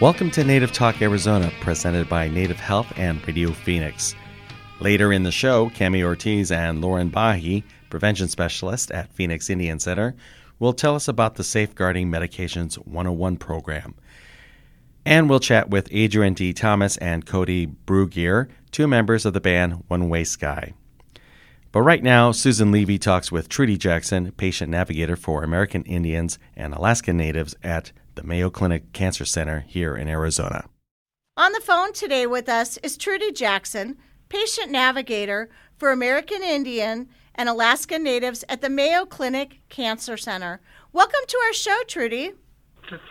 Welcome to Native Talk Arizona, presented by Native Health and Radio Phoenix. Later in the show, Cami Ortiz and Lauren Bahi, prevention specialist at Phoenix Indian Center, will tell us about the Safeguarding Medications 101 program. And we'll chat with Adrian D. Thomas and Cody Brugier, two members of the band One Way Sky. But right now, Susan Levy talks with Trudy Jackson, patient navigator for American Indians and Alaska Natives at the Mayo Clinic Cancer Center here in Arizona. On the phone today with us is Trudy Jackson, patient navigator for American Indian and Alaska Natives at the Mayo Clinic Cancer Center. Welcome to our show, Trudy.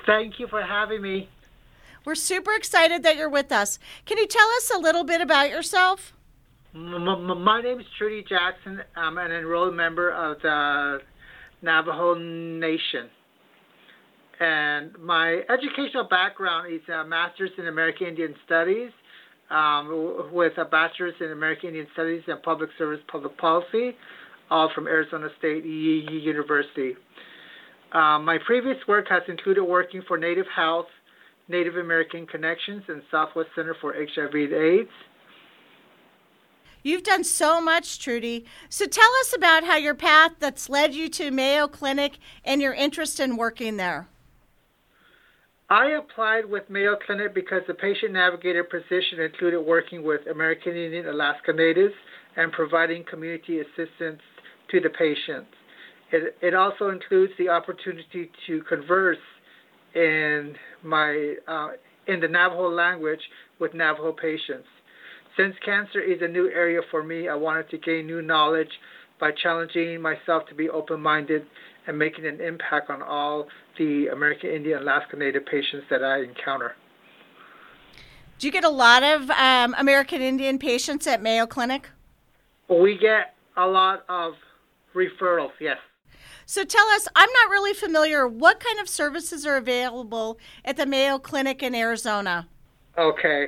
Thank you for having me. We're super excited that you're with us. Can you tell us a little bit about yourself? My name is Trudy Jackson. I'm an enrolled member of the Navajo Nation and my educational background is a master's in American Indian Studies um, with a bachelor's in American Indian Studies and Public Service Public Policy, all from Arizona State University. Um, my previous work has included working for Native Health, Native American Connections, and Southwest Center for HIV AIDS. You've done so much, Trudy. So tell us about how your path that's led you to Mayo Clinic and your interest in working there. I applied with Mayo Clinic because the patient navigator position included working with American Indian Alaska Natives and providing community assistance to the patients. It, it also includes the opportunity to converse in my uh, in the Navajo language with Navajo patients. Since cancer is a new area for me, I wanted to gain new knowledge by challenging myself to be open-minded and making an impact on all the American Indian Alaska Native patients that I encounter. Do you get a lot of um, American Indian patients at Mayo Clinic? We get a lot of referrals, yes. So tell us, I'm not really familiar, what kind of services are available at the Mayo Clinic in Arizona? Okay.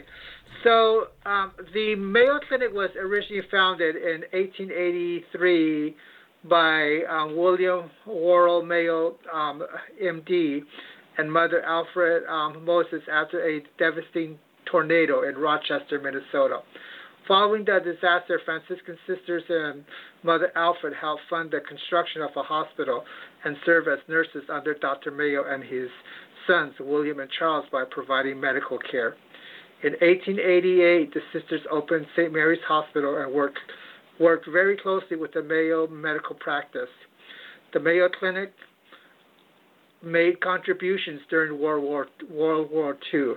So um, the Mayo Clinic was originally founded in 1883 by um, William Worrall Mayo, um, MD, and Mother Alfred um, Moses after a devastating tornado in Rochester, Minnesota. Following the disaster, Franciscan Sisters and Mother Alfred helped fund the construction of a hospital and serve as nurses under Dr. Mayo and his sons, William and Charles, by providing medical care. In 1888, the sisters opened St. Mary's Hospital and worked worked very closely with the Mayo medical practice. The Mayo Clinic made contributions during World War, World War II.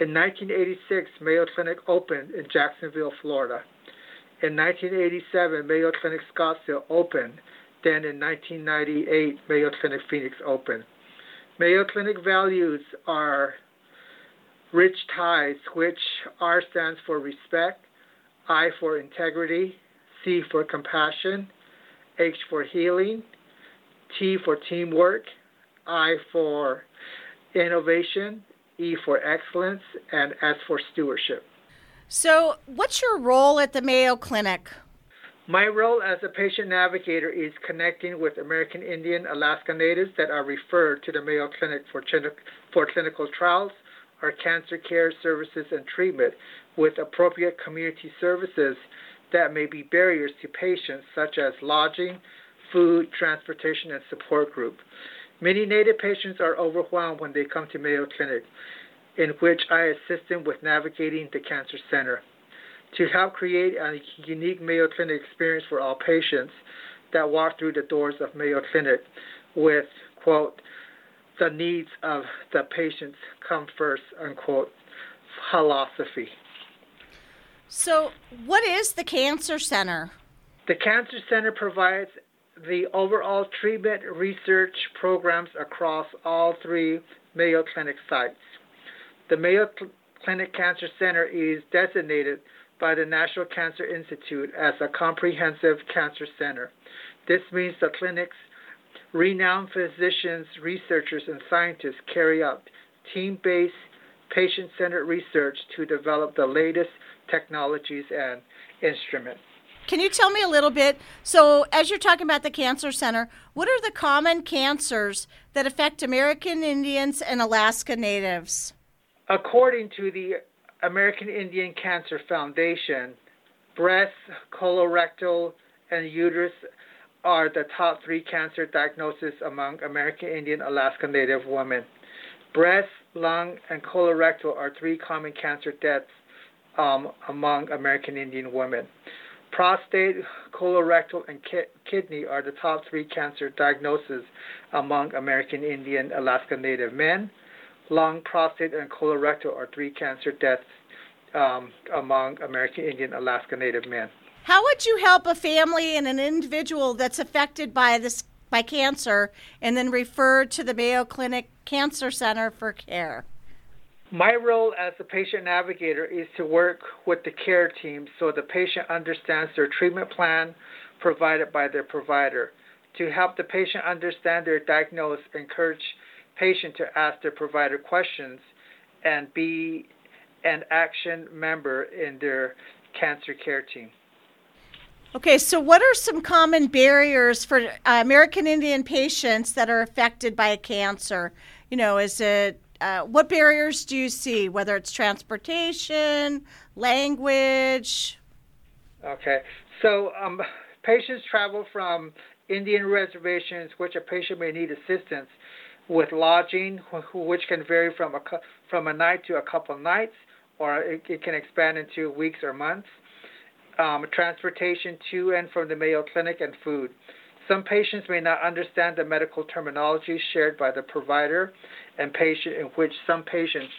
In 1986, Mayo Clinic opened in Jacksonville, Florida. In 1987, Mayo Clinic Scottsdale opened. Then in 1998, Mayo Clinic Phoenix opened. Mayo Clinic values are rich ties, which R stands for respect, I for integrity, C for compassion, H for healing, T for teamwork, I for innovation, E for excellence, and S for stewardship. So, what's your role at the Mayo Clinic? My role as a patient navigator is connecting with American Indian Alaska Natives that are referred to the Mayo Clinic for, for clinical trials or cancer care services and treatment with appropriate community services that may be barriers to patients, such as lodging, food, transportation, and support group. Many Native patients are overwhelmed when they come to Mayo Clinic, in which I assist them with navigating the cancer center. To help create a unique Mayo Clinic experience for all patients that walk through the doors of Mayo Clinic with, quote, the needs of the patients come first, unquote, philosophy. So, what is the Cancer Center? The Cancer Center provides the overall treatment research programs across all three Mayo Clinic sites. The Mayo Clinic Cancer Center is designated by the National Cancer Institute as a comprehensive cancer center. This means the clinic's renowned physicians, researchers, and scientists carry out team based, patient centered research to develop the latest technologies and instruments. Can you tell me a little bit? So, as you're talking about the Cancer Center, what are the common cancers that affect American Indians and Alaska Natives? according to the American Indian Cancer Foundation, breast, colorectal, and uterus are the top three cancer diagnoses among American Indian Alaska Native women. Breast, lung, and colorectal are three common cancer deaths um, among American Indian women. Prostate, colorectal, and ki- kidney are the top three cancer diagnoses among American Indian Alaska Native men. Lung, prostate, and colorectal are three cancer deaths um, among American Indian Alaska Native men. How would you help a family and an individual that's affected by this by cancer and then referred to the Mayo Clinic Cancer Center for care? My role as a patient navigator is to work with the care team so the patient understands their treatment plan provided by their provider. To help the patient understand their diagnosis, encourage patient to ask their provider questions and be an action member in their cancer care team. Okay, so what are some common barriers for uh, American Indian patients that are affected by a cancer? You know, is it uh, what barriers do you see, whether it's transportation, language? Okay, so um, patients travel from Indian reservations, which a patient may need assistance with lodging, which can vary from a from a night to a couple nights, or it, it can expand into weeks or months um, transportation to and from the Mayo Clinic, and food. Some patients may not understand the medical terminology shared by the provider and patient, in which some patients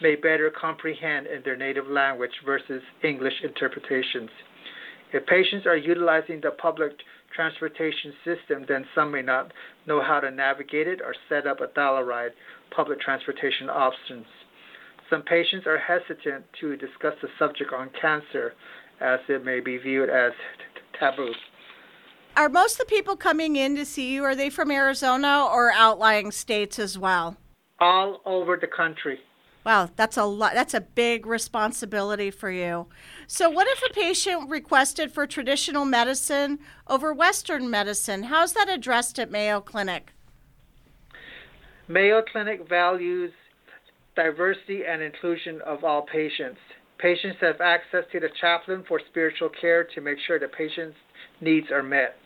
may better comprehend in their native language versus English interpretations. If patients are utilizing the public transportation system, then some may not know how to navigate it or set up a Dial-a-Ride public transportation options. Some patients are hesitant to discuss the subject on cancer as it may be viewed as taboo. Are most of the people coming in to see you, are they from Arizona or outlying states as well? All over the country. Wow, that's a lot. That's a big responsibility for you. So, what if a patient requested for traditional medicine over Western medicine? How's that addressed at Mayo Clinic? Mayo Clinic values diversity and inclusion of all patients. Patients have access to the chaplain for spiritual care to make sure the patient's needs are met.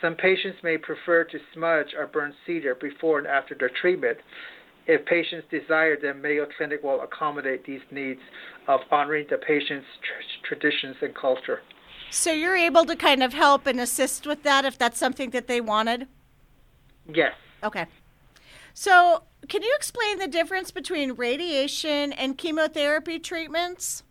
Some patients may prefer to smudge or burn cedar before and after their treatment. If patients desire, then Mayo Clinic will accommodate these needs of honoring the patient's tr- traditions and culture. So you're able to kind of help and assist with that if that's something that they wanted? Yes. Okay. So, can you explain the difference between radiation and chemotherapy treatments?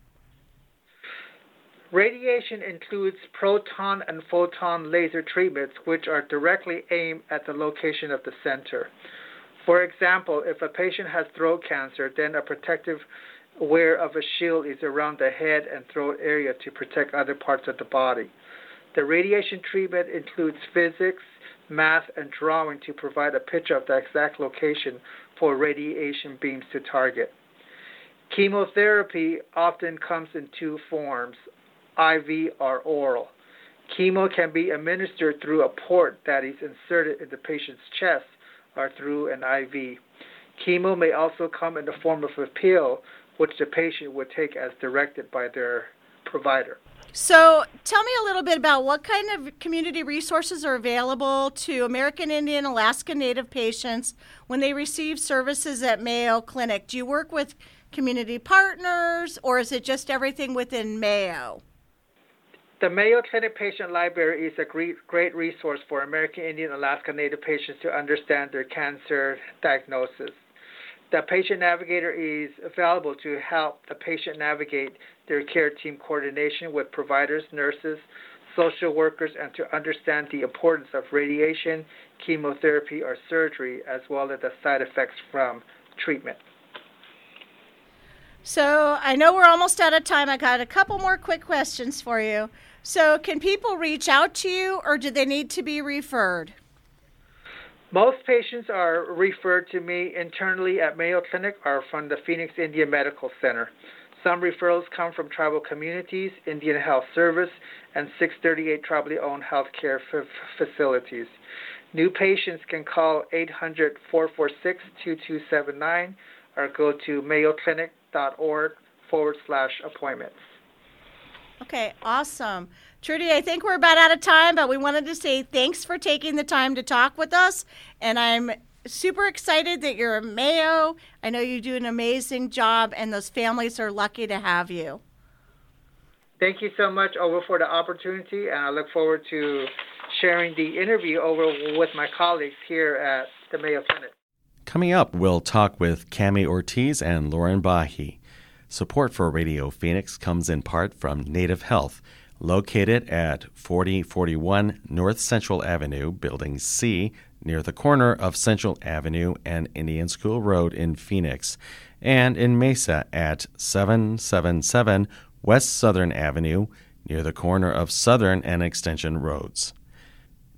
Radiation includes proton and photon laser treatments, which are directly aimed at the location of the center. For example, if a patient has throat cancer, then a protective wear of a shield is around the head and throat area to protect other parts of the body. The radiation treatment includes physics, math, and drawing to provide a picture of the exact location for radiation beams to target. Chemotherapy often comes in two forms IV, or oral. Chemo can be administered through a port that is inserted in the patient's chest or through an IV. Chemo may also come in the form of a pill, which the patient would take as directed by their provider. So, tell me a little bit about what kind of community resources are available to American Indian Alaska Native patients when they receive services at Mayo Clinic. Do you work with community partners or is it just everything within Mayo? The Mayo Clinic Patient Library is a great, great resource for American Indian Alaska Native patients to understand their cancer diagnosis. The patient navigator is available to help the patient navigate their care team coordination with providers, nurses, social workers, and to understand the importance of radiation, chemotherapy, or surgery, as well as the side effects from treatment. So I know we're almost out of time. I got a couple more quick questions for you. So, can people reach out to you or do they need to be referred? Most patients are referred to me internally at Mayo Clinic or from the Phoenix Indian Medical Center. Some referrals come from tribal communities, Indian Health Service, and 638 tribally owned healthcare f- facilities. New patients can call 800 446 2279 or go to Mayo Clinic phoenixindiancenter.org forward slash appointments. Okay, awesome. Trudy, I think we're about out of time, but we wanted to say thanks for taking the time to talk with us. And I'm super excited that you're a Mayo. I know you do an amazing job, and those families are lucky to have you. Thank you so much, over for the opportunity, and I look forward to sharing the interview over with my colleagues here at the Mayo Clinic. Coming up, we'll talk with Cami Ortiz and Lauren Bahi. Support for Radio Phoenix comes in part from Native Health, located at 4041 North Central Avenue, Building C, near the corner of Central Avenue and Indian School Road in Phoenix, and in Mesa at 777 West Southern Avenue, near the corner of Southern and Extension Roads.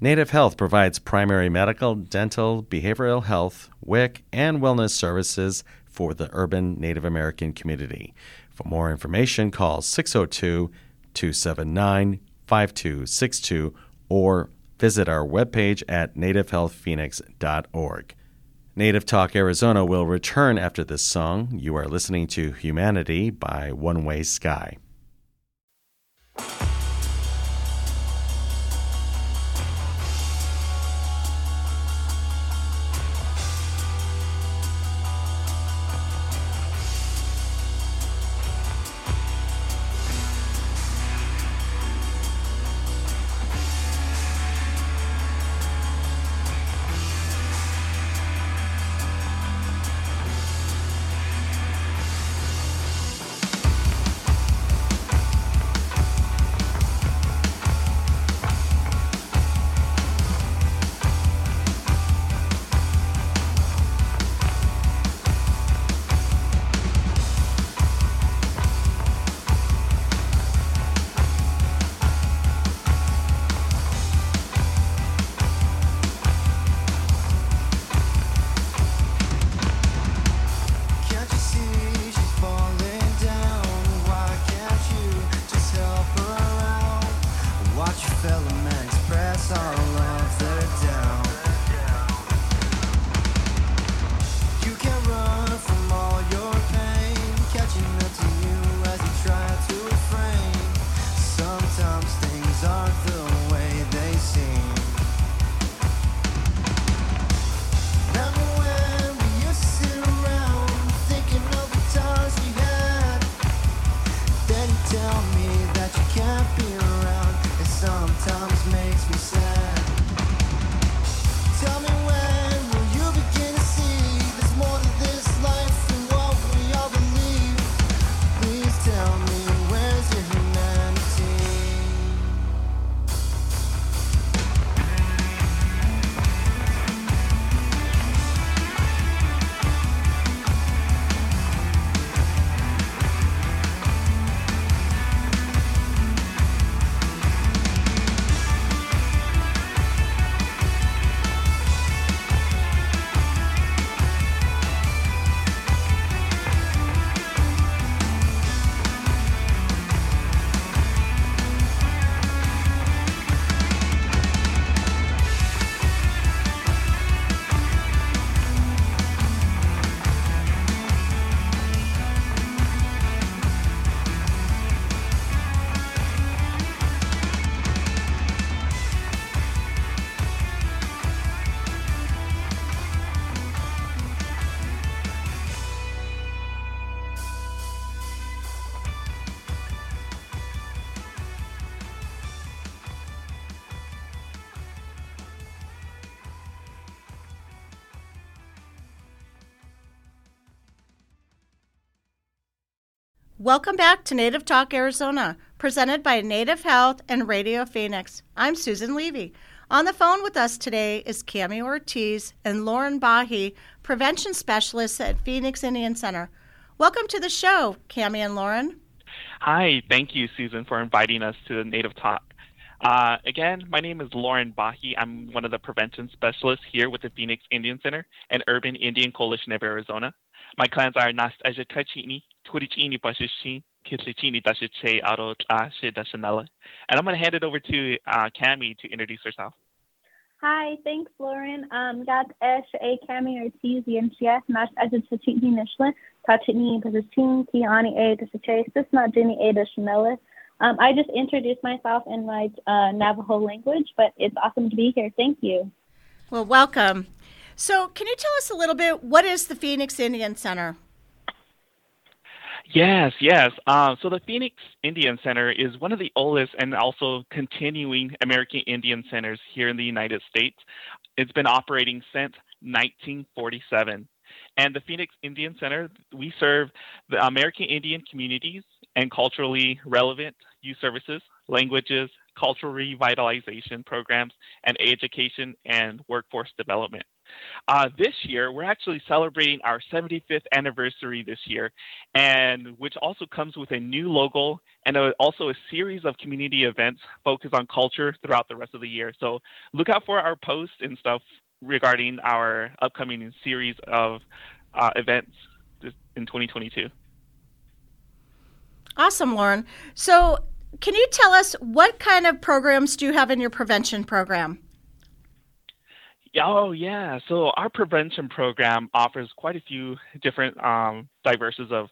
Native Health provides primary medical, dental, behavioral health, WIC, and wellness services for the urban Native American community. For more information, call 602 279 5262 or visit our webpage at nativehealthphoenix.org. Native Talk Arizona will return after this song. You are listening to Humanity by One Way Sky. Welcome back to Native Talk Arizona, presented by Native Health and Radio Phoenix. I'm Susan Levy. On the phone with us today is Cami Ortiz and Lauren Bahi, prevention specialists at Phoenix Indian Center. Welcome to the show, Cami and Lauren. Hi, thank you, Susan, for inviting us to the Native Talk. Uh, again, my name is Lauren Bahi. I'm one of the prevention specialists here with the Phoenix Indian Center and Urban Indian Coalition of Arizona. My clients are Nast Ajikachini, Turicini Pashishin, Kislichini Dashiche Aro Tlashe Dashanella. And I'm going to hand it over to uh, Cami to introduce herself. Hi, thanks, Lauren. Um, jag a Cami Ortiz INCS, mas agitatik nishla, tachitni position, tiani a disache, this not Jenny a dishanella. Um, I just introduced myself in my uh, Navajo language, but it's awesome to be here. Thank you. Well, welcome. So, can you tell us a little bit what is the Phoenix Indian Center? Yes, yes. Uh, so the Phoenix Indian Center is one of the oldest and also continuing American Indian centers here in the United States. It's been operating since 1947. And the Phoenix Indian Center, we serve the American Indian communities and culturally relevant youth services, languages, cultural revitalization programs, and education and workforce development. Uh, this year, we're actually celebrating our 75th anniversary this year, and which also comes with a new logo and a, also a series of community events focused on culture throughout the rest of the year. So look out for our posts and stuff regarding our upcoming series of uh, events in 2022. Awesome, Lauren. So, can you tell us what kind of programs do you have in your prevention program? Oh yeah, so our prevention program offers quite a few different um, diverses of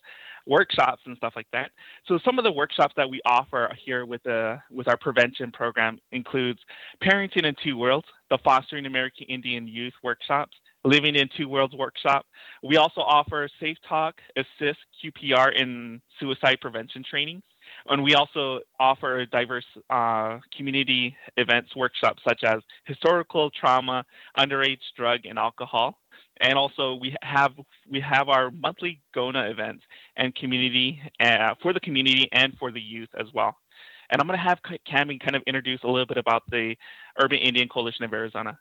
workshops and stuff like that. So some of the workshops that we offer here with the with our prevention program includes Parenting in Two Worlds, the Fostering American Indian Youth workshops, Living in Two Worlds workshop. We also offer Safe Talk, ASIST, QPR, in suicide prevention training. And we also offer diverse uh, community events, workshops such as historical trauma, underage drug and alcohol. And also we have we have our monthly GONA events and community uh, for the community and for the youth as well. And I'm going to have Cami kind of introduce a little bit about the Urban Indian Coalition of Arizona.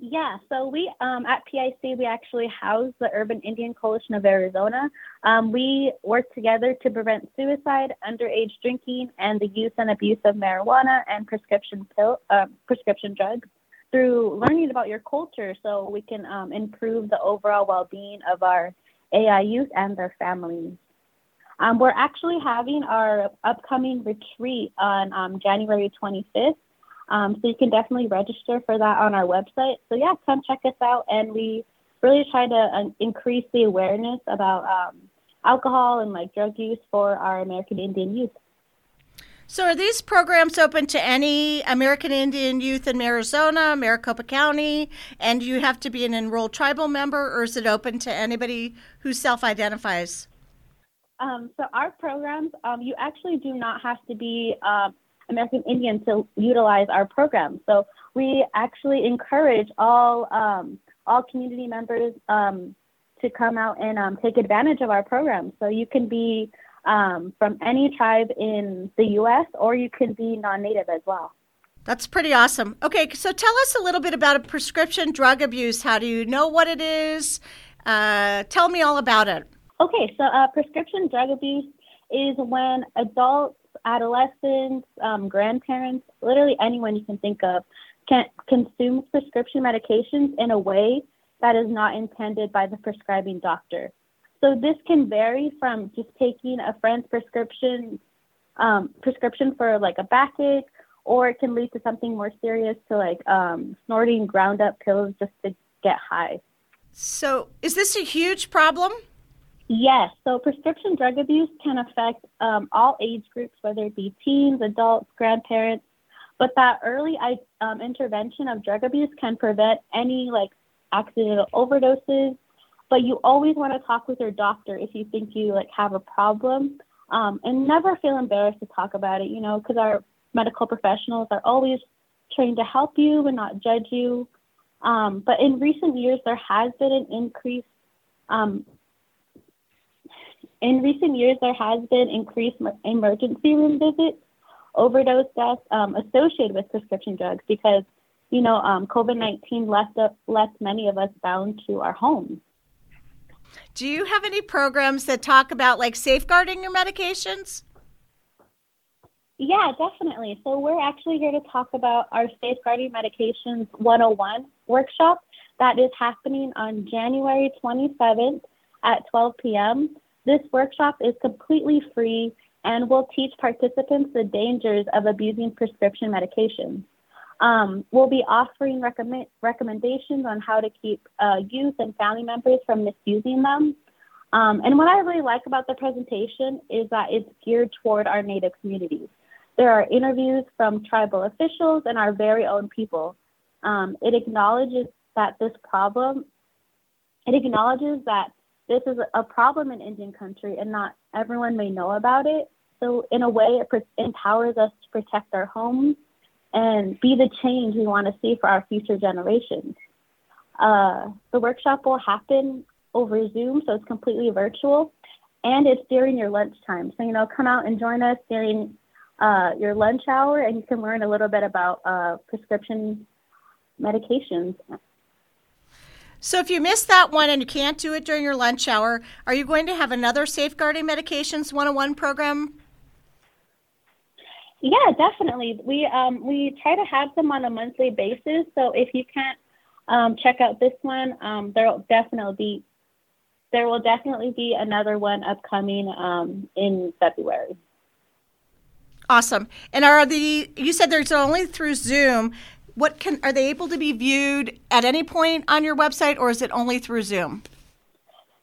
Yeah, so we um, at PIC we actually house the Urban Indian Coalition of Arizona. Um, we work together to prevent suicide, underage drinking, and the use and abuse of marijuana and prescription pill uh, prescription drugs through learning about your culture, so we can um, improve the overall well-being of our AI youth and their families. Um, we're actually having our upcoming retreat on um, January 25th um, so you can definitely register for that on our website. So yeah, come check us out, and we really try to uh, increase the awareness about um, alcohol and like drug use for our American Indian youth. So are these programs open to any American Indian youth in Arizona, Maricopa County, and you have to be an enrolled tribal member, or is it open to anybody who self-identifies? Um, so our programs, um, you actually do not have to be uh, American Indian to utilize our program. So we actually encourage all um, all community members um, to come out and um, take advantage of our program. So you can be um, from any tribe in the U.S. or you can be non-native as well. That's pretty awesome. Okay, so tell us a little bit about a prescription drug abuse. How do you know what it is? Uh, tell me all about it. Okay, so uh, prescription drug abuse is when adults adolescents, um, grandparents, literally anyone you can think of, can consume prescription medications in a way that is not intended by the prescribing doctor. So this can vary from just taking a friend's prescription um, prescription for like a backache, or it can lead to something more serious, to like um, snorting ground up pills just to get high. So is this a huge problem? Yes, so prescription drug abuse can affect um, all age groups, whether it be teens, adults, grandparents. But that early um, intervention of drug abuse can prevent any like accidental overdoses. But you always want to talk with your doctor if you think you like have a problem, um, and never feel embarrassed to talk about it. You know, because our medical professionals are always trained to help you and not judge you. Um, but in recent years, there has been an increase um, in recent years, there has been increased emergency room visits, overdose deaths um, associated with prescription drugs because, you know, um, COVID 19 left, left many of us bound to our homes. Do you have any programs that talk about like safeguarding your medications? Yeah, definitely. So we're actually here to talk about our Safeguarding Medications 101 workshop that is happening on January 27th at 12 p.m. This workshop is completely free and will teach participants the dangers of abusing prescription medications. Um, we'll be offering recommend, recommendations on how to keep uh, youth and family members from misusing them. Um, and what I really like about the presentation is that it's geared toward our Native communities. There are interviews from tribal officials and our very own people. Um, it acknowledges that this problem, it acknowledges that this is a problem in Indian country and not everyone may know about it. So in a way, it empowers us to protect our homes and be the change we want to see for our future generations. Uh, the workshop will happen over Zoom, so it's completely virtual, and it's during your lunchtime. So, you know, come out and join us during uh, your lunch hour, and you can learn a little bit about uh, prescription medications. So, if you missed that one and you can't do it during your lunch hour, are you going to have another safeguarding medications 101 program yeah, definitely. We um, we try to have them on a monthly basis. So if you can't um, check out this one, um, there will definitely be there will definitely be another one upcoming um, in February. Awesome. And are the you said there's only through Zoom. What can are they able to be viewed at any point on your website, or is it only through Zoom?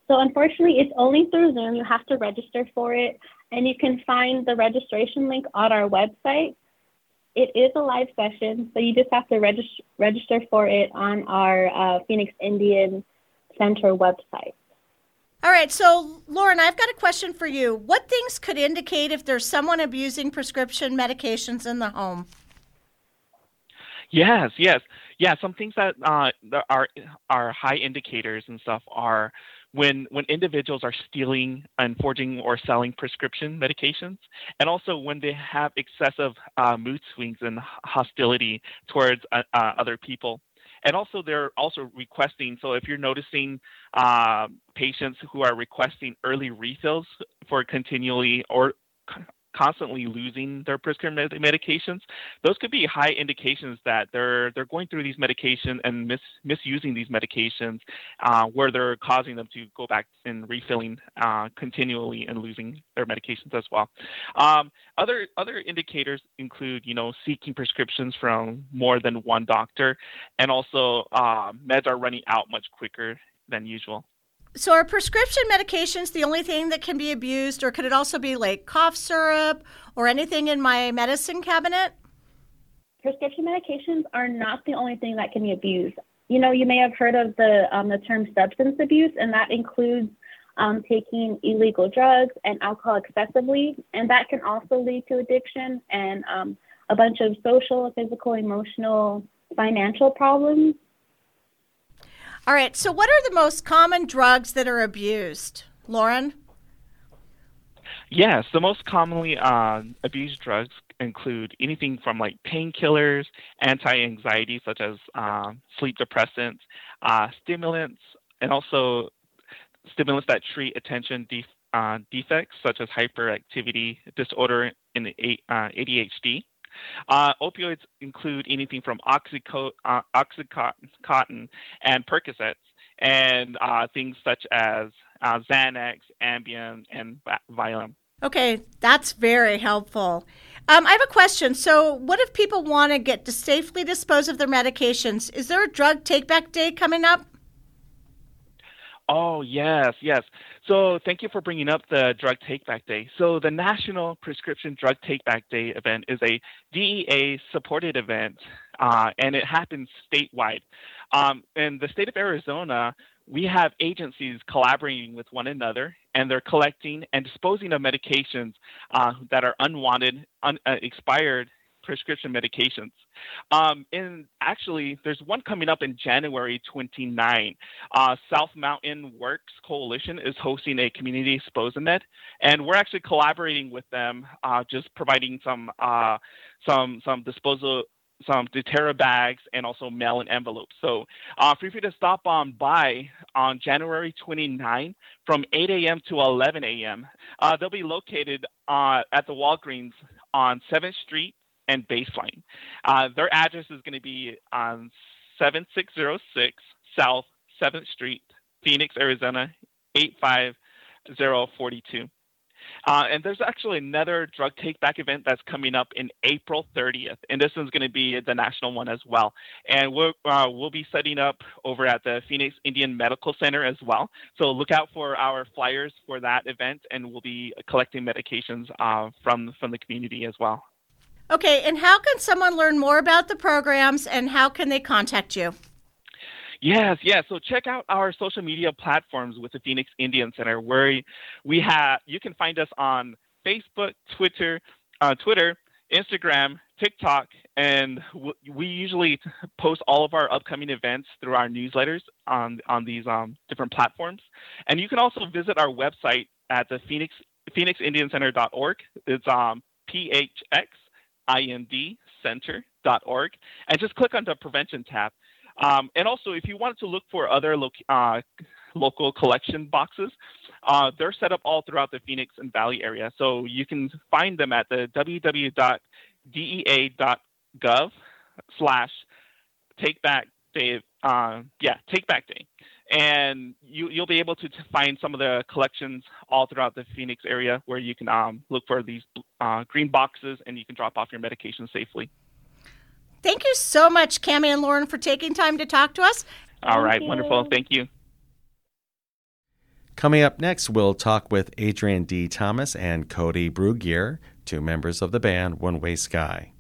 So unfortunately, it's only through Zoom. You have to register for it and you can find the registration link on our website. It is a live session, so you just have to regist- register for it on our uh, Phoenix Indian Center website. All right, so Lauren, I've got a question for you. What things could indicate if there's someone abusing prescription medications in the home? Yes, yes, yeah. Some things that uh, are are high indicators and stuff are when when individuals are stealing and forging or selling prescription medications, and also when they have excessive uh, mood swings and hostility towards uh, uh, other people. And also, they're also requesting. So, if you're noticing uh, patients who are requesting early refills for continually or constantly losing their prescription med- medications, those could be high indications that they're they're going through these medications and mis- misusing these medications, uh, where they're causing them to go back and refilling uh, continually and losing their medications as well. Um, other other indicators include, you know, seeking prescriptions from more than one doctor, and also uh, meds are running out much quicker than usual. So, are prescription medications the only thing that can be abused, or could it also be like cough syrup or anything in my medicine cabinet? Prescription medications are not the only thing that can be abused. You know, you may have heard of the um, the term substance abuse, and that includes um, taking illegal drugs and alcohol excessively, and that can also lead to addiction and um, a bunch of social, physical, emotional, financial problems. All right. So, what are the most common drugs that are abused, Lauren? Yes, the most commonly uh, abused drugs include anything from like painkillers, anti-anxiety such as uh, sleep depressants, uh, stimulants, and also stimulants that treat attention uh, defects such as hyperactivity disorder the ADHD. Uh, opioids include anything from Oxyco- uh, Oxycontin and Percocets, and uh, things such as uh, Xanax, Ambien, and Valium. Okay, that's very helpful. Um, I have a question. So, what if people want to get to safely dispose of their medications? Is there a drug take back day coming up? Oh, yes, yes. So thank you for bringing up the Drug Take Back Day. So the National Prescription Drug Take Back Day event is a DEA supported event, uh, and it happens statewide. Um, in the state of Arizona, we have agencies collaborating with one another, and they're collecting and disposing of medications uh, that are unwanted, un- uh, expired, prescription medications. Um, and actually, there's one coming up in January 29. Uh, South Mountain Works Coalition is hosting a community exposamed, and we're actually collaborating with them, uh, just providing some uh, some some disposal some Deterra bags and also mail and envelopes. So uh, feel free to stop on by on January 29 from 8 a.m. to 11 a.m. Uh, they'll be located uh, at the Walgreens on 7th Street and Baseline. Uh, their address is going to be on 7606 South 7th Street, Phoenix, Arizona 85042. Uh, and there's actually another drug take back event that's coming up in April 30th, and this one's going to be the national one as well. And we'll uh, we'll be setting up over at the Phoenix Indian Medical Center as well. So look out for our flyers for that event, and we'll be collecting medications uh, from from the community as well. Okay, and how can someone learn more about the programs, and how can they contact you? Yes, yes. So check out our social media platforms with the Phoenix Indian Center, where we have you can find us on Facebook, Twitter, uh, Twitter, Instagram, TikTok, and w- we usually post all of our upcoming events through our newsletters on on these um, different platforms. And you can also visit our website at the Phoenix PhoenixIndianCenter.org. It's um, phxindcenter.org, center.org, and just click on the prevention tab. Um, and also, if you wanted to look for other lo- uh, local collection boxes, uh, they're set up all throughout the Phoenix and Valley area. So you can find them at the www.dea.gov slash take back day. Uh, yeah, take back day. And you, you'll be able to find some of the collections all throughout the Phoenix area where you can um, look for these uh, green boxes and you can drop off your medication safely. Thank you so much, Cami and Lauren, for taking time to talk to us. All right, wonderful. Thank you. Coming up next, we'll talk with Adrian D. Thomas and Cody Brugier, two members of the band One Way Sky.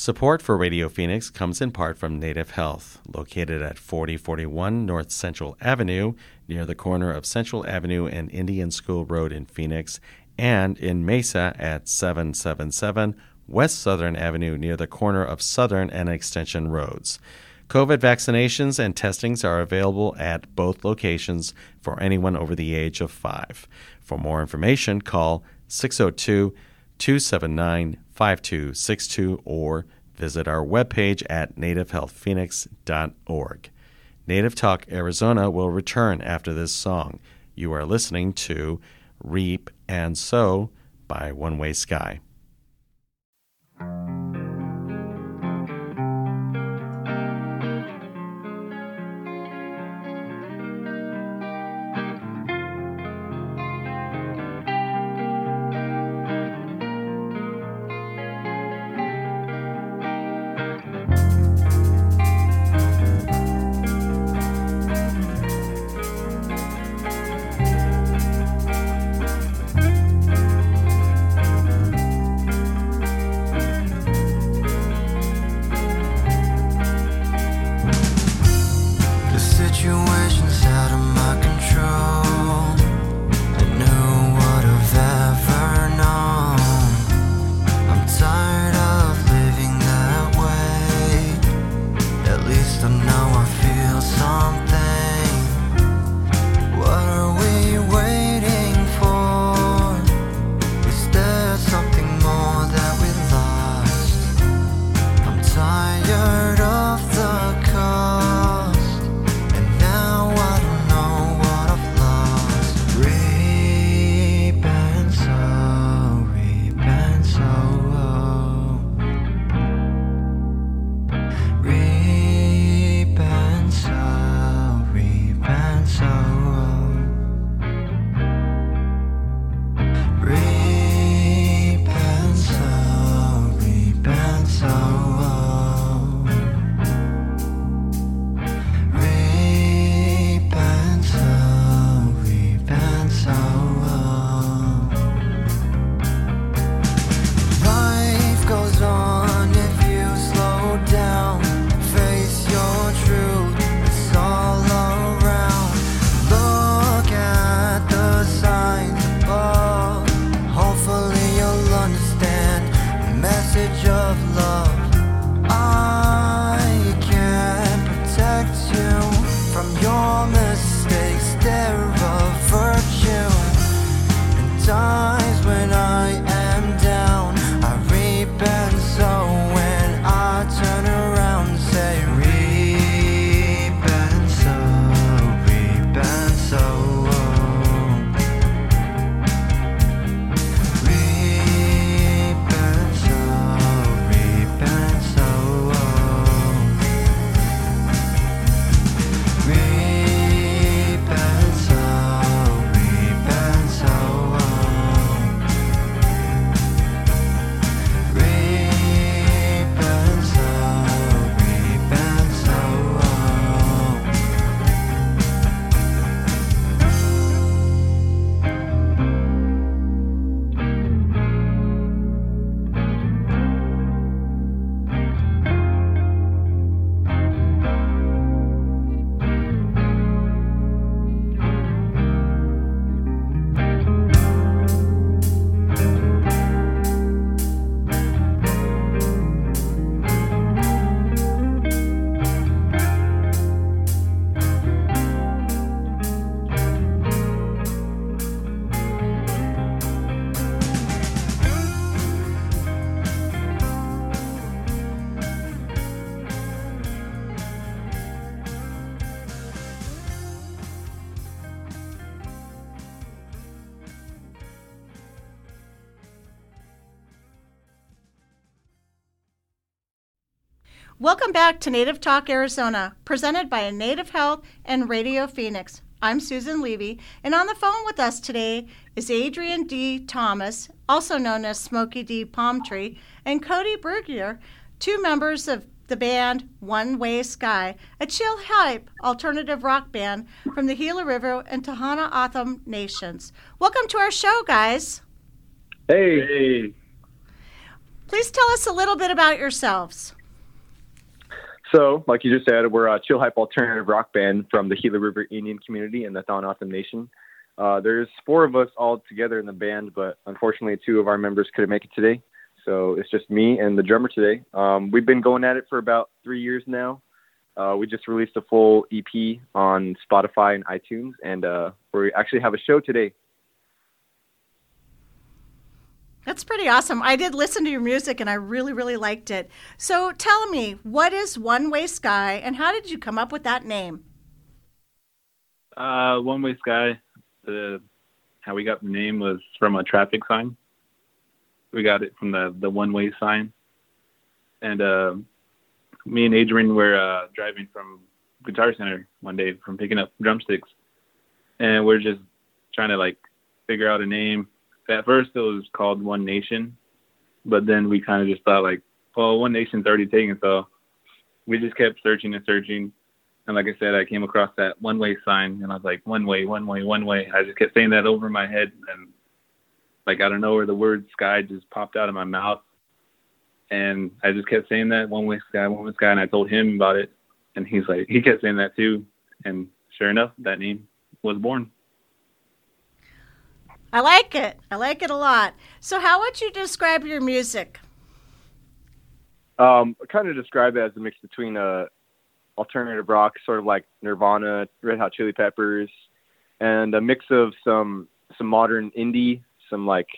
Support for Radio Phoenix comes in part from Native Health, located at 4041 North Central Avenue, near the corner of Central Avenue and Indian School Road in Phoenix, and in Mesa at 777 West Southern Avenue near the corner of Southern and Extension Roads. COVID vaccinations and testings are available at both locations for anyone over the age of five. For more information, call 602 279 5262 or visit our webpage at nativehealthphoenix.org. Native Talk Arizona will return after this song. You are listening to Reap and Sow by One Way Sky. Welcome back to Native Talk Arizona, presented by Native Health and Radio Phoenix. I'm Susan Levy, and on the phone with us today is Adrian D. Thomas, also known as Smokey D. Palm Tree, and Cody Brugier, two members of the band One Way Sky, a chill hype alternative rock band from the Gila River and Tohono O'odham nations. Welcome to our show, guys. Hey. hey. Please tell us a little bit about yourselves. So, like you just said, we're a chill hype alternative rock band from the Gila River Indian community and the Tohono Nation. Uh, there's four of us all together in the band, but unfortunately, two of our members couldn't make it today. So it's just me and the drummer today. Um, we've been going at it for about three years now. Uh, we just released a full EP on Spotify and iTunes, and uh, we actually have a show today. That's pretty awesome. I did listen to your music and I really, really liked it. So tell me, what is One Way Sky and how did you come up with that name? Uh, One Way Sky, the how we got the name was from a traffic sign we got it from the the one way sign. And uh, me and Adrian were uh, driving from Guitar Center one day from picking up drumsticks, and we're just trying to like figure out a name. At first, it was called One Nation, but then we kind of just thought like, well, One Nation's already taken, so we just kept searching and searching. And like I said, I came across that one way sign, and I was like, one way, one way, one way. I just kept saying that over my head, and like I don't know where the word sky just popped out of my mouth. And I just kept saying that one way sky, one way sky. And I told him about it. And he's like, he kept saying that too. And sure enough, that name was born. I like it. I like it a lot. So, how would you describe your music? Um, I kind of describe it as a mix between uh, alternative rock, sort of like Nirvana, Red Hot Chili Peppers, and a mix of some some modern indie some like,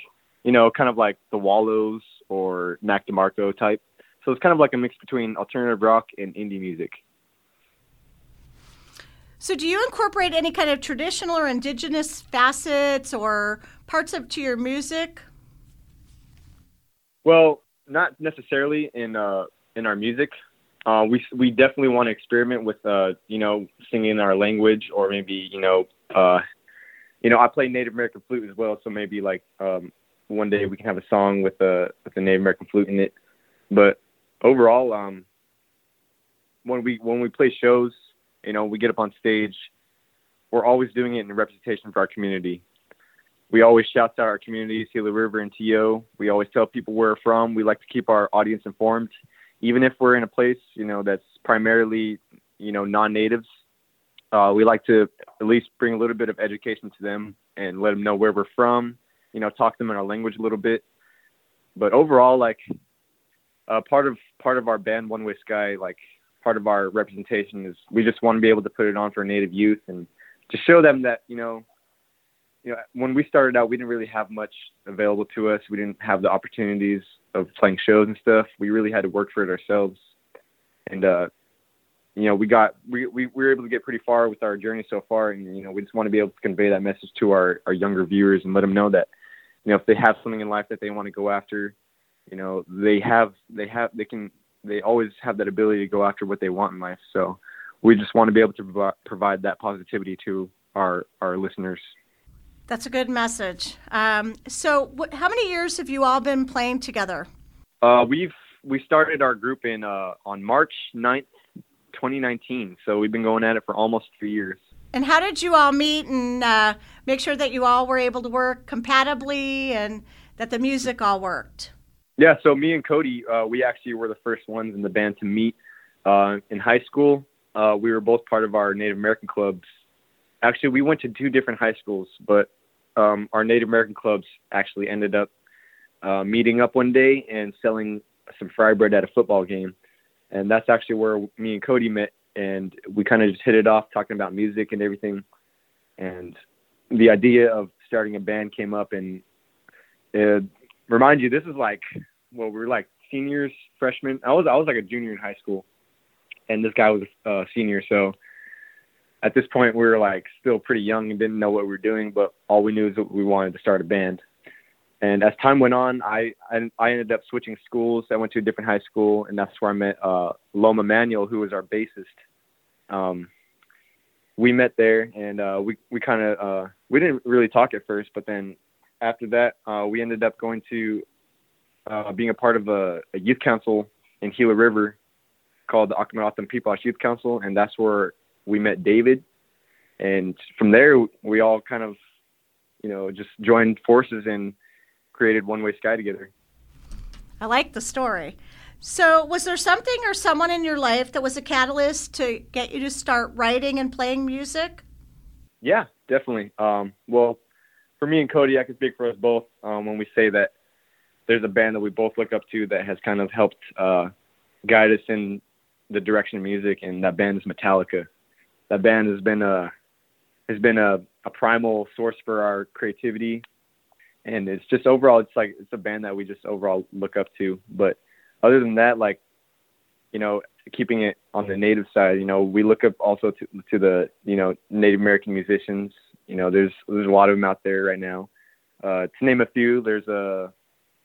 you know, kind of like the Wallows or Mac DeMarco type. So it's kind of like a mix between alternative rock and indie music. So, do you incorporate any kind of traditional or indigenous facets or parts of to your music? Well, not necessarily in uh, in our music. Uh, we we definitely want to experiment with uh, you know singing our language or maybe you know uh, you know, I play Native American flute as well, so maybe like um, one day we can have a song with a with a Native American flute in it. But overall, um, when we when we play shows, you know, we get up on stage, we're always doing it in representation for our community. We always shout out our communities, Gila River and TO. We always tell people where we're from. We like to keep our audience informed, even if we're in a place, you know, that's primarily, you know, non-natives uh, we like to at least bring a little bit of education to them and let them know where we're from. You know, talk to them in our language a little bit. But overall, like uh, part of part of our band One Way Sky, like part of our representation is we just want to be able to put it on for Native youth and to show them that you know, you know, when we started out, we didn't really have much available to us. We didn't have the opportunities of playing shows and stuff. We really had to work for it ourselves. And uh, you know, we got we, we, we were able to get pretty far with our journey so far, and you know, we just want to be able to convey that message to our our younger viewers and let them know that, you know, if they have something in life that they want to go after, you know, they have they have they can they always have that ability to go after what they want in life. So, we just want to be able to provi- provide that positivity to our our listeners. That's a good message. Um, so, how many years have you all been playing together? Uh, we've we started our group in uh, on March 9th, 2019. So we've been going at it for almost three years. And how did you all meet and uh, make sure that you all were able to work compatibly and that the music all worked? Yeah, so me and Cody, uh, we actually were the first ones in the band to meet uh, in high school. Uh, we were both part of our Native American clubs. Actually, we went to two different high schools, but um, our Native American clubs actually ended up uh, meeting up one day and selling some fry bread at a football game and that's actually where me and Cody met, and we kind of just hit it off talking about music and everything, and the idea of starting a band came up, and uh, remind you, this is like, well, we were like seniors, freshmen. I was I was like a junior in high school, and this guy was a senior, so at this point we were like still pretty young and didn't know what we were doing, but all we knew is that we wanted to start a band. and as time went on, I, I, I ended up switching schools. I went to a different high school, and that's where I met uh, Loma Manuel, who was our bassist. Um, we met there, and uh, we we kind of uh, we didn't really talk at first, but then after that, uh, we ended up going to uh, being a part of a, a, youth council in Gila River called the Akimel O'otham Pee Posh Youth Council, and that's where we met David. And from there, we all kind of, you know, just joined forces and created One Way Sky together. I like the story. So, was there something or someone in your life that was a catalyst to get you to start writing and playing music? Yeah, definitely. Um, well, for me and Cody, I can speak for us both um, when we say that there's a band that we both look up to that has kind of helped uh, guide us in the direction of music, and that band is Metallica. That band has been a has been a, a primal source for our creativity and it's just overall it's like it's a band that we just overall look up to but other than that like you know keeping it on the native side you know we look up also to, to the you know native american musicians you know there's there's a lot of them out there right now uh to name a few there's a uh,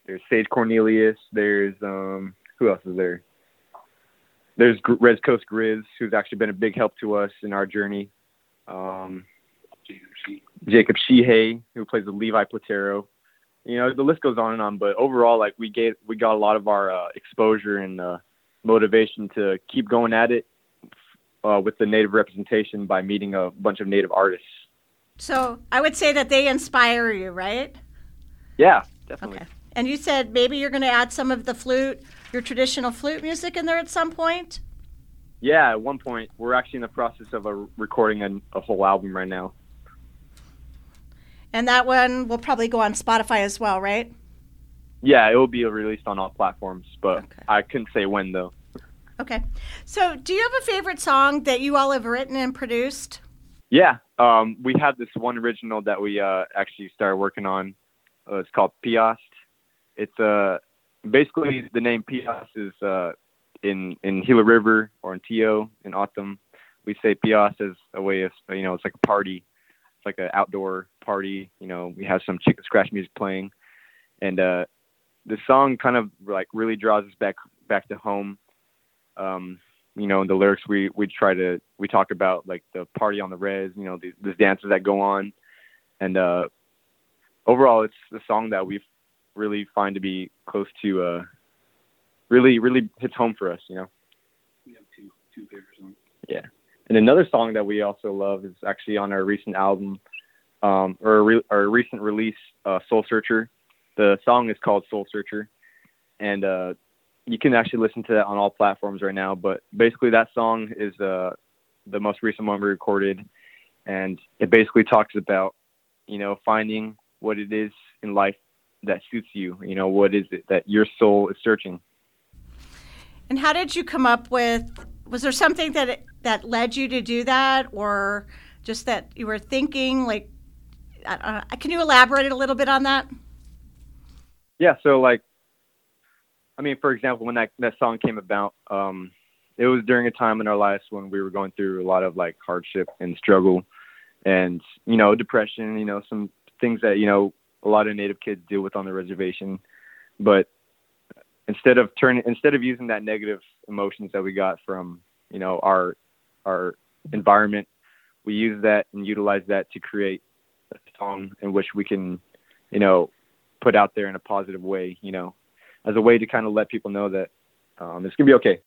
there's sage cornelius there's um who else is there there's Red Coast Grizz, who's actually been a big help to us in our journey. Um, Jacob Sheehay, who plays with Levi Platero. You know, the list goes on and on, but overall, like we get, we got a lot of our uh, exposure and uh, motivation to keep going at it uh, with the native representation by meeting a bunch of native artists. So I would say that they inspire you, right? Yeah, definitely. Okay. And you said maybe you're going to add some of the flute, your traditional flute music in there at some point? Yeah, at one point. We're actually in the process of a, recording a, a whole album right now. And that one will probably go on Spotify as well, right? Yeah, it will be released on all platforms, but okay. I couldn't say when though. Okay. So, do you have a favorite song that you all have written and produced? Yeah, um, we have this one original that we uh, actually started working on. Uh, it's called Piast. It's uh, basically the name Piast is uh, in in Gila River or in Tio in O'odham. We say Piast as a way of you know it's like a party It's like an outdoor party. You know, we have some chicken scratch music playing, and uh, the song kind of like really draws us back back to home. Um, you know, in the lyrics we we try to we talk about like the party on the res. You know, these, these dances that go on, and uh, overall, it's the song that we really find to be close to. Uh, really, really hits home for us. You know. We have two two favorite songs. Yeah. And another song that we also love is actually on our recent album, um, or re- our recent release, uh, Soul Searcher. The song is called Soul Searcher, and uh, you can actually listen to that on all platforms right now. But basically, that song is uh, the most recent one we recorded, and it basically talks about, you know, finding what it is in life that suits you. You know, what is it that your soul is searching. And how did you come up with? Was there something that that led you to do that, or just that you were thinking? Like, uh, can you elaborate a little bit on that? Yeah. So, like, I mean, for example, when that that song came about, um, it was during a time in our lives when we were going through a lot of like hardship and struggle, and you know, depression. You know, some things that you know a lot of Native kids deal with on the reservation, but instead of turning instead of using that negative emotions that we got from you know our our environment we use that and utilize that to create a song in which we can you know put out there in a positive way you know as a way to kind of let people know that um, it's gonna be okay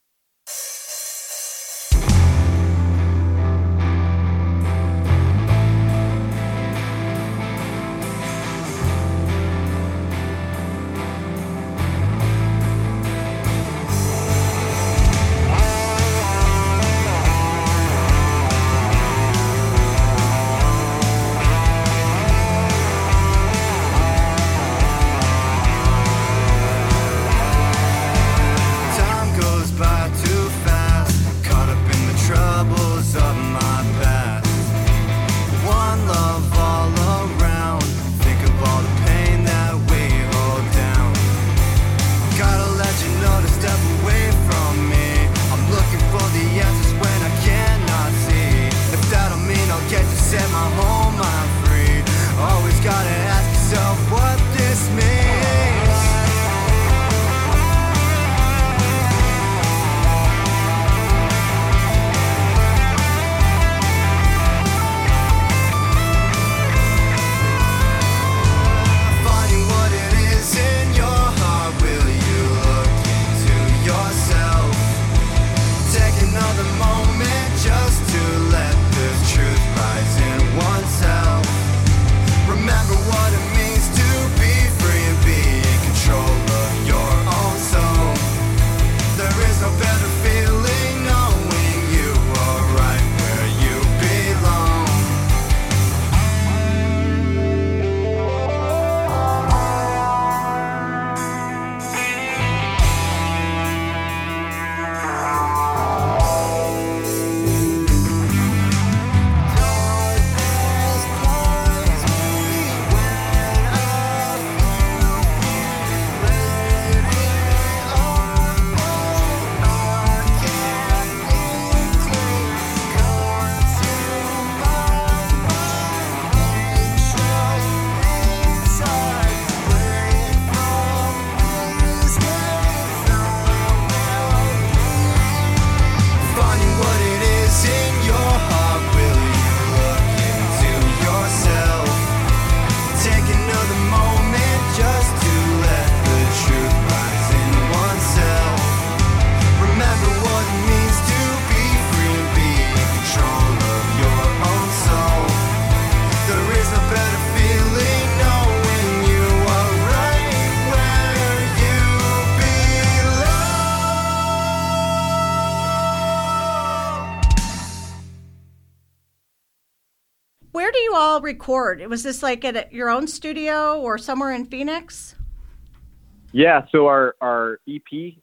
record? Was this like at your own studio or somewhere in Phoenix? Yeah, so our our EP,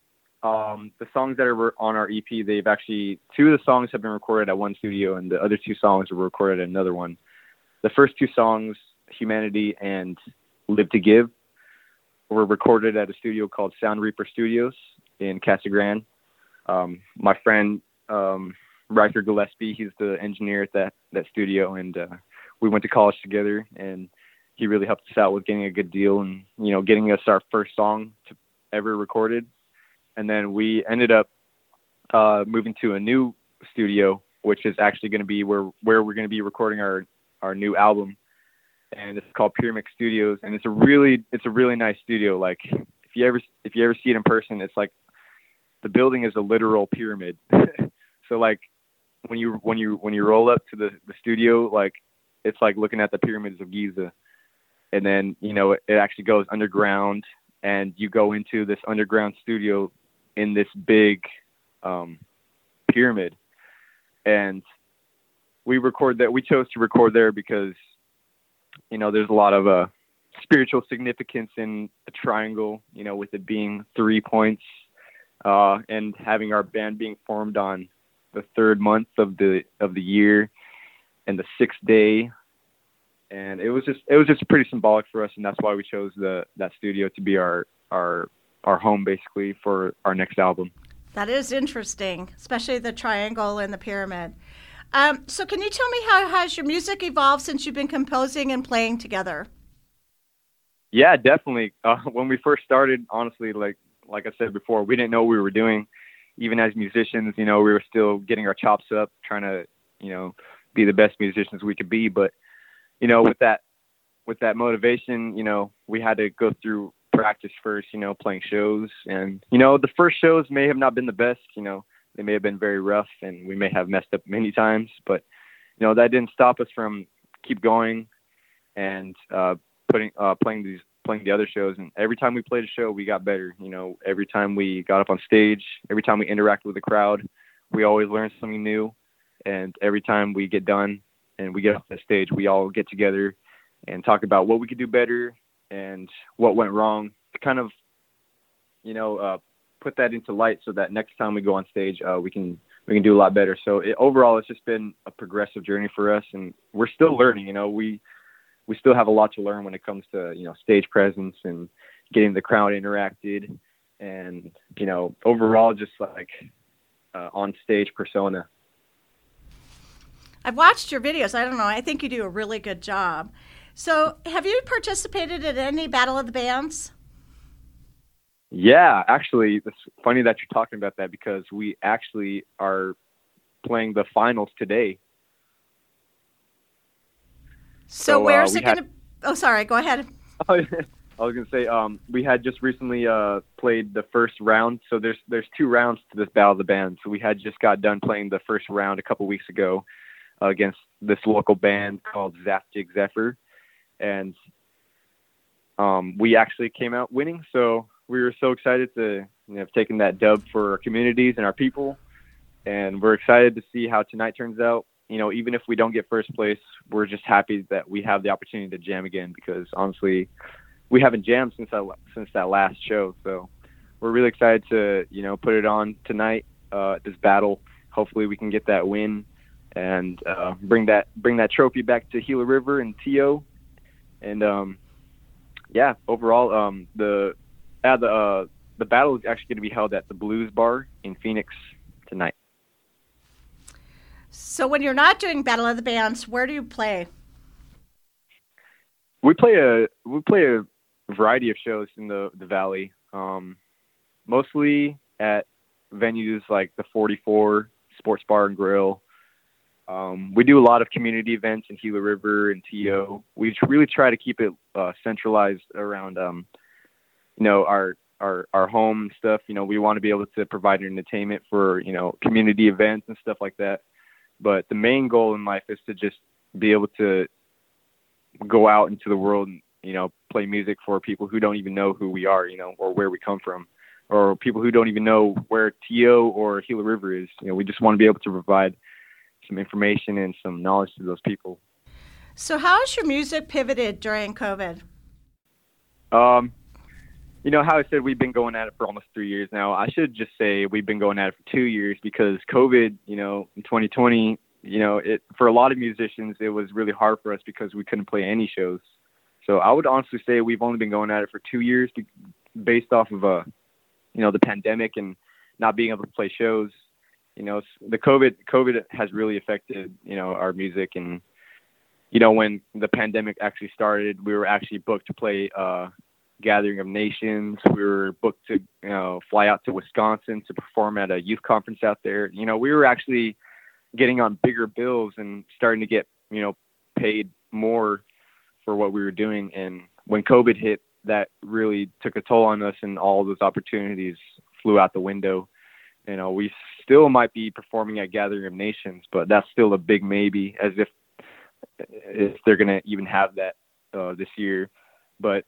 um, the songs that are on our EP, they've actually two of the songs have been recorded at one studio, and the other two songs were recorded at another one. The first two songs, "Humanity" and "Live to Give," were recorded at a studio called Sound Reaper Studios in Casa Grande. Um, my friend um, Riker Gillespie, he's the engineer at that that studio, and uh, we went to college together, and he really helped us out with getting a good deal and you know getting us our first song to ever recorded, and then we ended up uh, moving to a new studio, which is actually going to be where where we're going to be recording our our new album and it's called Pyramid Studios, and it's a really it's a really nice studio. Like if you ever if you ever see it in person, it's like the building is a literal pyramid. so like when you when you when you roll up to the the studio, like it's like looking at the pyramids of Giza, and then you know it, it actually goes underground, and you go into this underground studio in this big um, pyramid, and we record that we chose to record there because you know, there's a lot of uh, spiritual significance in a triangle, you know, with it being three points uh, and having our band being formed on the third month of the of the year and the sixth day. And it was just it was just pretty symbolic for us, and that's why we chose the that studio to be our our our home basically for our next album. That is interesting, especially the triangle and the pyramid. Um, so, can you tell me how has your music evolved since you've been composing and playing together? Yeah, definitely. Uh, when we first started, honestly, like like I said before, we didn't know what we were doing. Even as musicians, you know, we were still getting our chops up, trying to, you know, be the best musicians we could be. But, you know, with that with that motivation, you know, we had to go through practice first, you know, playing shows. And, you know, the first shows may have not been the best, you know, they may have been very rough and we may have messed up many times, but you know that didn't stop us from keep going and uh, putting uh, playing these playing the other shows. And every time we played a show, we got better. You know, every time we got up on stage, every time we interacted with the crowd, we always learned something new. And every time we get done and we get off the stage, we all get together and talk about what we could do better and what went wrong to kind of, you know, uh, put that into light so that next time we go on stage, uh, we can we can do a lot better. So it, overall, it's just been a progressive journey for us, and we're still learning. You know, we we still have a lot to learn when it comes to you know stage presence and getting the crowd interacted, and you know overall just like uh, on stage persona. I've watched your videos. I don't know. I think you do a really good job. So, have you participated in any Battle of the Bands? Yeah, actually, it's funny that you're talking about that because we actually are playing the finals today. So, so uh, where's uh, it going to? Oh, sorry. Go ahead. I was gonna say um, we had just recently uh, played the first round. So there's there's two rounds to this battle of the bands. So we had just got done playing the first round a couple weeks ago against this local band called Zaftig Zephyr, and um, we actually came out winning. So we were so excited to you know, have taken that dub for our communities and our people, and we're excited to see how tonight turns out. You know, even if we don't get first place, we're just happy that we have the opportunity to jam again because honestly, we haven't jammed since that since that last show. So we're really excited to you know put it on tonight. Uh, this battle. Hopefully, we can get that win and uh, bring that bring that trophy back to Gila River and To. And um, yeah, overall, um, the uh, the uh, the battle is actually going to be held at the Blues Bar in Phoenix tonight. So when you're not doing Battle of the Bands, where do you play? We play a we play a variety of shows in the the valley. Um, mostly at venues like the 44 Sports Bar and Grill. Um, we do a lot of community events in Gila River and To. We really try to keep it uh, centralized around um, you know our our our home stuff. You know we want to be able to provide entertainment for you know community events and stuff like that. But the main goal in life is to just be able to go out into the world and you know play music for people who don't even know who we are you know or where we come from or people who don't even know where To or Gila River is. You know we just want to be able to provide some information and some knowledge to those people So, how has your music pivoted during COVID? Um, you know how I said we've been going at it for almost three years now. I should just say we've been going at it for two years because COVID, you know, in 2020, you know, it for a lot of musicians it was really hard for us because we couldn't play any shows. So I would honestly say we've only been going at it for two years, based off of uh, you know, the pandemic and not being able to play shows. You know, the COVID COVID has really affected you know our music and you know when the pandemic actually started, we were actually booked to play uh, Gathering of Nations. We were booked to you know fly out to Wisconsin to perform at a youth conference out there. You know, we were actually getting on bigger bills and starting to get you know paid more for what we were doing. And when COVID hit, that really took a toll on us, and all those opportunities flew out the window. You know, we still might be performing at Gathering of Nations, but that's still a big maybe, as if if they're gonna even have that uh, this year. But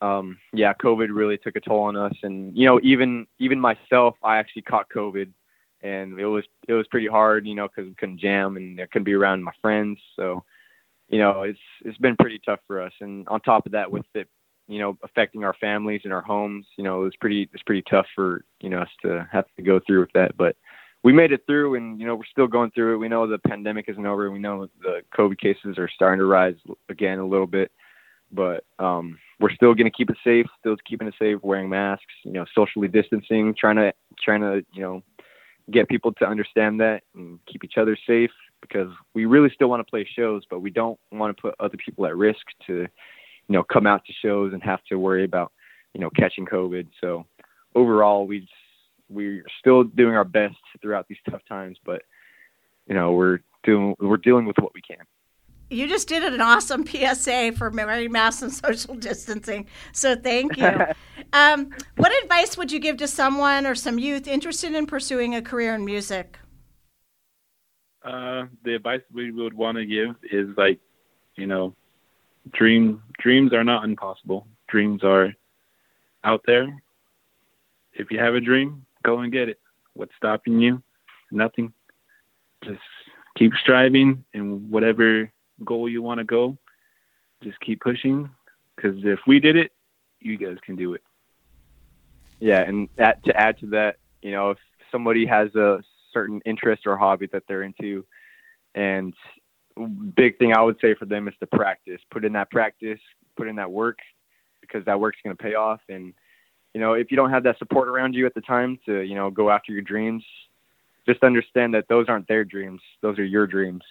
um, yeah, COVID really took a toll on us, and you know, even even myself, I actually caught COVID, and it was it was pretty hard, you know, because we couldn't jam and I couldn't be around my friends. So, you know, it's it's been pretty tough for us. And on top of that, with it, you know, affecting our families and our homes, you know, it was pretty it's pretty tough for you know us to have to go through with that. But we made it through, and you know, we're still going through it. We know the pandemic isn't over. We know the COVID cases are starting to rise again a little bit, but um, we're still going to keep it safe, still keeping it safe, wearing masks, you know, socially distancing, trying to trying to you know get people to understand that and keep each other safe because we really still want to play shows, but we don't want to put other people at risk to, you know, come out to shows and have to worry about, you know, catching COVID. So overall, we we're still doing our best throughout these tough times, but you know, we're doing we're dealing with what we can. You just did an awesome PSA for wearing masks and social distancing. So thank you. um, what advice would you give to someone or some youth interested in pursuing a career in music? Uh, the advice we would want to give is like, you know, dream dreams are not impossible. Dreams are out there. If you have a dream, go and get it. What's stopping you? Nothing. Just keep striving and whatever goal you want to go, just keep pushing. Because if we did it, you guys can do it. Yeah, and that, to add to that, you know, if somebody has a certain interest or hobby that they're into, and big thing I would say for them is to practice. Put in that practice, put in that work, because that work's going to pay off. And you know, if you don't have that support around you at the time to you know go after your dreams, just understand that those aren't their dreams; those are your dreams.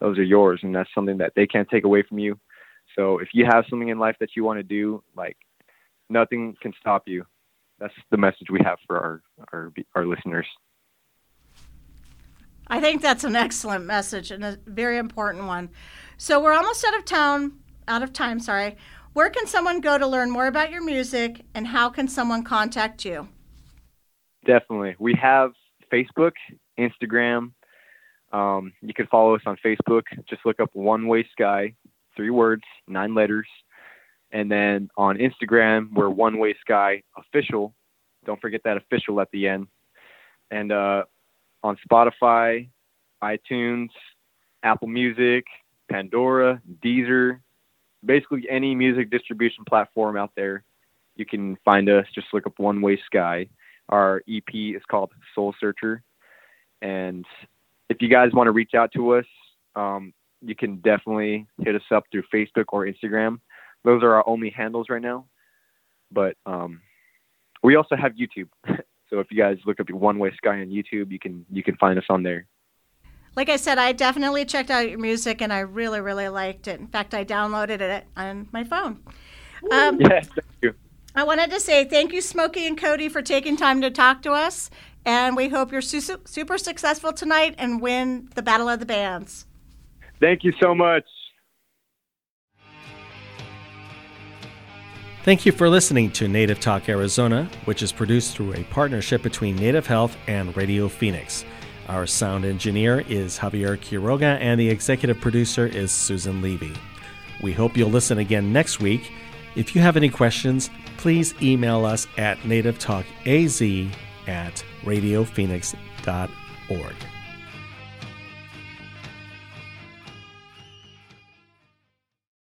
Those are yours and that's something that they can't take away from you. So if you have something in life that you want to do like nothing can stop you. That's the message we have for our our, our listeners I think that's an excellent message and a very important one. So we're almost out of town, out of time, sorry. Where can someone go to learn more about your music and how can someone contact you? Definitely. We have Facebook, Instagram, um, you can follow us on Facebook. Just look up One Way Sky, three words, nine letters. And then on Instagram, we're One Way Sky Official. Don't forget that official at the end. And uh, on Spotify, iTunes, Apple Music, Pandora, Deezer, basically any music distribution platform out there, you can find us. Just look up One Way Sky. Our EP is called Soul Searcher. And if you guys want to reach out to us, um, you can definitely hit us up through Facebook or Instagram. Those are our only handles right now. But um, we also have YouTube. so if you guys look up One Way Sky on YouTube, you can you can find us on there. Like I said, I definitely checked out your music and I really really liked it. In fact, I downloaded it on my phone. Um, yes, thank you. I wanted to say thank you, Smokey and Cody, for taking time to talk to us. And we hope you're su- super successful tonight and win the Battle of the Bands. Thank you so much. Thank you for listening to Native Talk Arizona, which is produced through a partnership between Native Health and Radio Phoenix. Our sound engineer is Javier Quiroga, and the executive producer is Susan Levy. We hope you'll listen again next week. If you have any questions, please email us at nativetalkaz at radiophoenix.org.